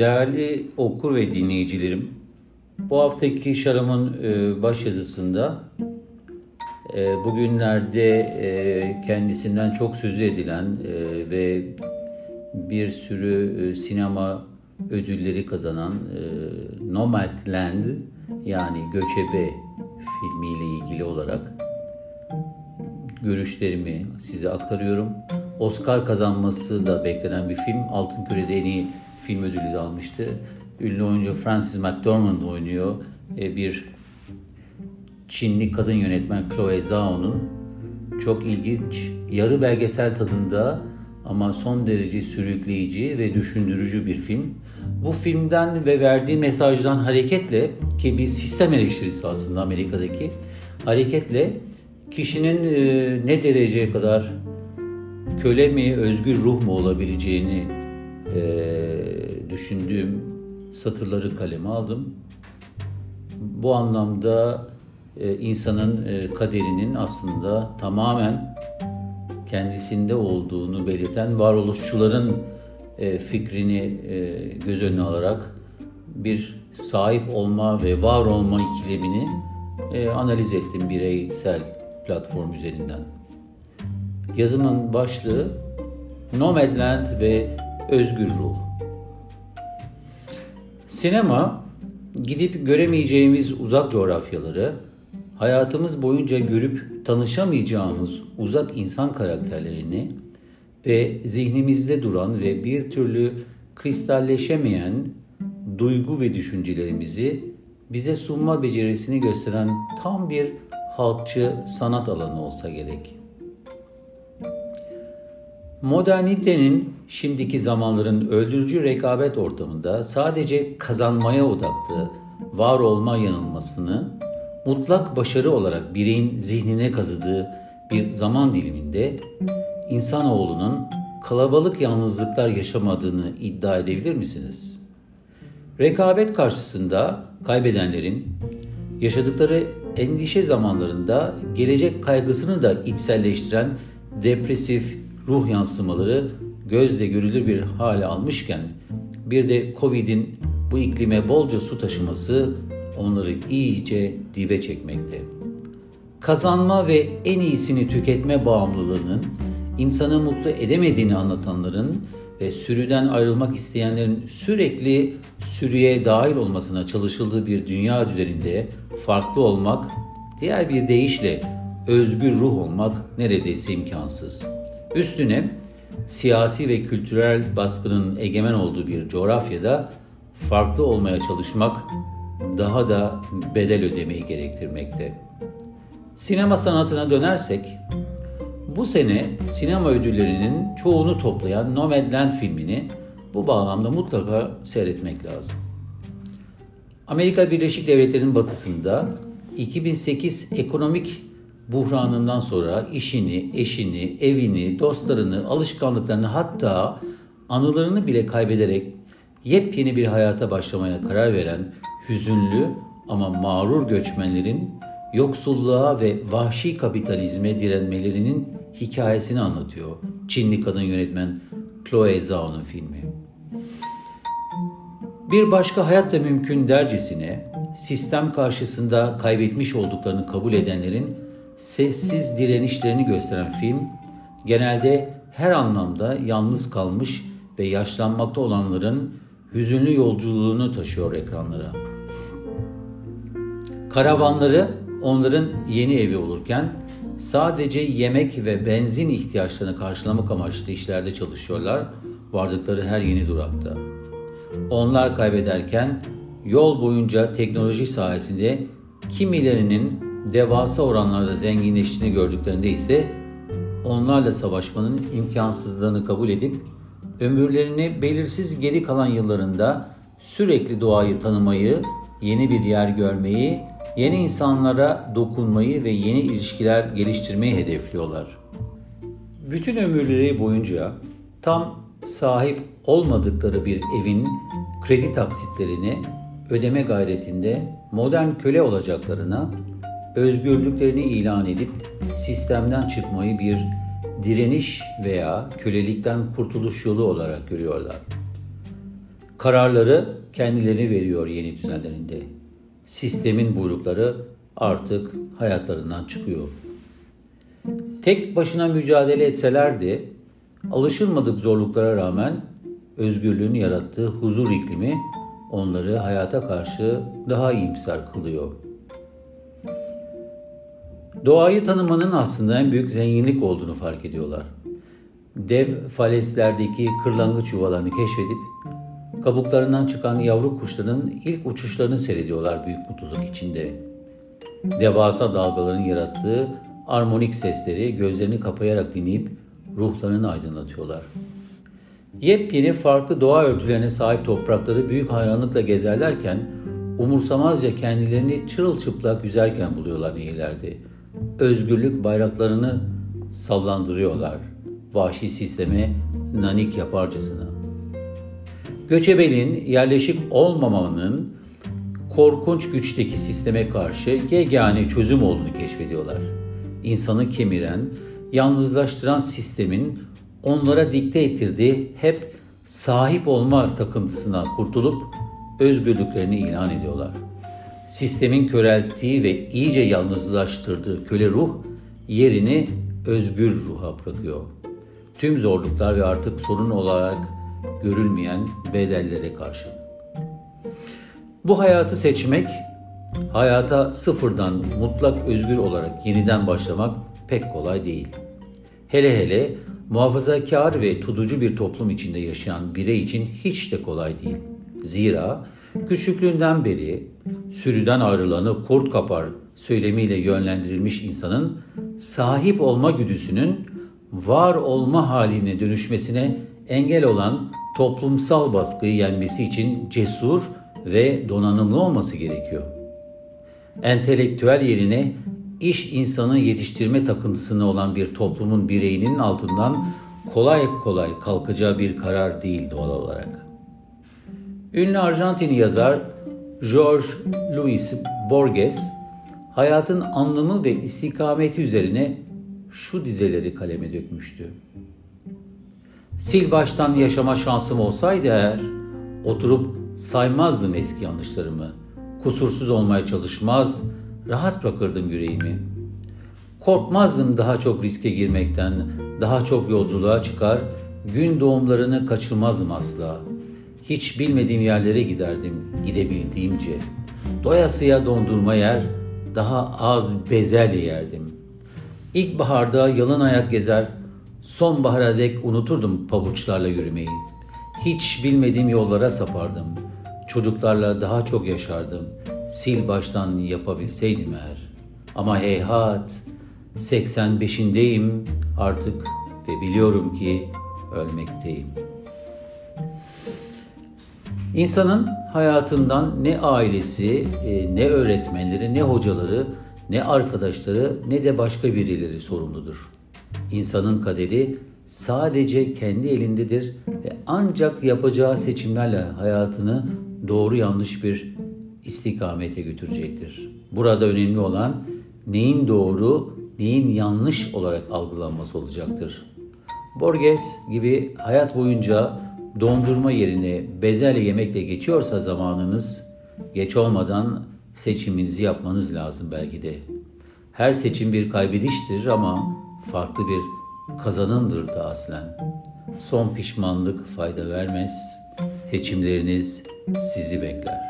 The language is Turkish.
Değerli okur ve dinleyicilerim, bu haftaki Şaram'ın e, başyazısında e, bugünlerde e, kendisinden çok sözü edilen e, ve bir sürü sinema ödülleri kazanan e, Nomadland yani Göçebe filmiyle ilgili olarak görüşlerimi size aktarıyorum. Oscar kazanması da beklenen bir film. Altın Küre'de en iyi film ödülü de almıştı. Ünlü oyuncu Francis McDormand oynuyor. E, bir Çinli kadın yönetmen Chloe Zhao'nun çok ilginç, yarı belgesel tadında ama son derece sürükleyici ve düşündürücü bir film. Bu filmden ve verdiği mesajdan hareketle ki bir sistem eleştirisi aslında Amerika'daki hareketle kişinin e, ne dereceye kadar köle mi, özgür ruh mu olabileceğini düşündüğüm satırları kaleme aldım. Bu anlamda e, insanın e, kaderinin aslında tamamen kendisinde olduğunu belirten varoluşçuların e, fikrini göz önüne alarak bir sahip olma ve var olma ikilemini analiz ettim bireysel platform üzerinden. Yazımın başlığı Nomadland ve Özgür Ruh. Sinema, gidip göremeyeceğimiz uzak coğrafyaları, hayatımız boyunca görüp tanışamayacağımız uzak insan karakterlerini ve zihnimizde duran ve bir türlü kristalleşemeyen duygu ve düşüncelerimizi bize sunma becerisini gösteren tam bir halkçı sanat alanı olsa gerek. Modernitenin şimdiki zamanların öldürücü rekabet ortamında sadece kazanmaya odaklı var olma yanılmasını mutlak başarı olarak bireyin zihnine kazıdığı bir zaman diliminde insanoğlunun kalabalık yalnızlıklar yaşamadığını iddia edebilir misiniz? Rekabet karşısında kaybedenlerin yaşadıkları endişe zamanlarında gelecek kaygısını da içselleştiren depresif ruh yansımaları gözle görülür bir hale almışken bir de Covid'in bu iklime bolca su taşıması onları iyice dibe çekmekte. Kazanma ve en iyisini tüketme bağımlılığının insanı mutlu edemediğini anlatanların ve sürüden ayrılmak isteyenlerin sürekli sürüye dahil olmasına çalışıldığı bir dünya üzerinde farklı olmak, diğer bir deyişle özgür ruh olmak neredeyse imkansız. Üstüne siyasi ve kültürel baskının egemen olduğu bir coğrafyada farklı olmaya çalışmak daha da bedel ödemeyi gerektirmekte. Sinema sanatına dönersek, bu sene sinema ödüllerinin çoğunu toplayan Nomadland filmini bu bağlamda mutlaka seyretmek lazım. Amerika Birleşik Devletleri'nin batısında 2008 ekonomik buhranından sonra işini, eşini, evini, dostlarını, alışkanlıklarını hatta anılarını bile kaybederek yepyeni bir hayata başlamaya karar veren hüzünlü ama mağrur göçmenlerin yoksulluğa ve vahşi kapitalizme direnmelerinin hikayesini anlatıyor Çinli kadın yönetmen Chloe Zhao'nun filmi. Bir başka hayat da mümkün dercesine sistem karşısında kaybetmiş olduklarını kabul edenlerin sessiz direnişlerini gösteren film genelde her anlamda yalnız kalmış ve yaşlanmakta olanların hüzünlü yolculuğunu taşıyor ekranlara. Karavanları onların yeni evi olurken sadece yemek ve benzin ihtiyaçlarını karşılamak amaçlı işlerde çalışıyorlar vardıkları her yeni durakta. Onlar kaybederken yol boyunca teknoloji sayesinde kimilerinin devasa oranlarda zenginleştiğini gördüklerinde ise onlarla savaşmanın imkansızlığını kabul edip ömürlerini belirsiz geri kalan yıllarında sürekli doğayı tanımayı, yeni bir yer görmeyi, yeni insanlara dokunmayı ve yeni ilişkiler geliştirmeyi hedefliyorlar. Bütün ömürleri boyunca tam sahip olmadıkları bir evin kredi taksitlerini ödeme gayretinde modern köle olacaklarına özgürlüklerini ilan edip sistemden çıkmayı bir direniş veya kölelikten kurtuluş yolu olarak görüyorlar. Kararları kendileri veriyor yeni düzenlerinde. Sistemin buyrukları artık hayatlarından çıkıyor. Tek başına mücadele etselerdi, alışılmadık zorluklara rağmen özgürlüğün yarattığı huzur iklimi onları hayata karşı daha iyimser kılıyor. Doğayı tanımanın aslında en büyük zenginlik olduğunu fark ediyorlar. Dev faleslerdeki kırlangıç yuvalarını keşfedip kabuklarından çıkan yavru kuşların ilk uçuşlarını seyrediyorlar büyük mutluluk içinde. Devasa dalgaların yarattığı armonik sesleri gözlerini kapayarak dinleyip ruhlarını aydınlatıyorlar. Yepyeni farklı doğa örtülerine sahip toprakları büyük hayranlıkla gezerlerken umursamazca kendilerini çırılçıplak yüzerken buluyorlar nehirlerde. Özgürlük bayraklarını sallandırıyorlar. Vahşi sisteme nanik yaparcasına. Göçebeliğin yerleşik olmamanın korkunç güçteki sisteme karşı yegane çözüm olduğunu keşfediyorlar. İnsanı kemiren, yalnızlaştıran sistemin onlara dikte ettirdiği hep sahip olma takıntısına kurtulup özgürlüklerini ilan ediyorlar. Sistemin körelttiği ve iyice yalnızlaştırdığı köle ruh yerini özgür ruha bırakıyor. Tüm zorluklar ve artık sorun olarak görülmeyen bedellere karşı. Bu hayatı seçmek, hayata sıfırdan mutlak özgür olarak yeniden başlamak pek kolay değil. Hele hele muhafazakar ve tutucu bir toplum içinde yaşayan birey için hiç de kolay değil. Zira küçüklüğünden beri sürüden ayrılanı kurt kapar söylemiyle yönlendirilmiş insanın sahip olma güdüsünün var olma haline dönüşmesine engel olan toplumsal baskıyı yenmesi için cesur ve donanımlı olması gerekiyor. Entelektüel yerine iş insanı yetiştirme takıntısına olan bir toplumun bireyinin altından kolay kolay kalkacağı bir karar değil doğal olarak. Ünlü Arjantinli yazar Jorge Luis Borges hayatın anlamı ve istikameti üzerine şu dizeleri kaleme dökmüştü. Sil baştan yaşama şansım olsaydı eğer, oturup saymazdım eski yanlışlarımı. Kusursuz olmaya çalışmaz, rahat bırakırdım yüreğimi. Korkmazdım daha çok riske girmekten, daha çok yolculuğa çıkar, gün doğumlarını kaçırmazdım asla. Hiç bilmediğim yerlere giderdim, gidebildiğimce. Doyasıya dondurma yer, daha az bezelye yerdim. İlkbaharda yalın ayak gezer, sonbahara dek unuturdum pabuçlarla yürümeyi. Hiç bilmediğim yollara sapardım. Çocuklarla daha çok yaşardım. Sil baştan yapabilseydim eğer. Ama heyhat, 85'indeyim artık ve biliyorum ki ölmekteyim. İnsanın hayatından ne ailesi, e, ne öğretmenleri, ne hocaları, ne arkadaşları, ne de başka birileri sorumludur. İnsanın kaderi sadece kendi elindedir ve ancak yapacağı seçimlerle hayatını doğru yanlış bir istikamete götürecektir. Burada önemli olan neyin doğru, neyin yanlış olarak algılanması olacaktır. Borges gibi hayat boyunca dondurma yerine bezelye yemekle geçiyorsa zamanınız, geç olmadan seçiminizi yapmanız lazım belki de. Her seçim bir kaybediştir ama farklı bir kazanımdır da aslen. Son pişmanlık fayda vermez. Seçimleriniz sizi bekler.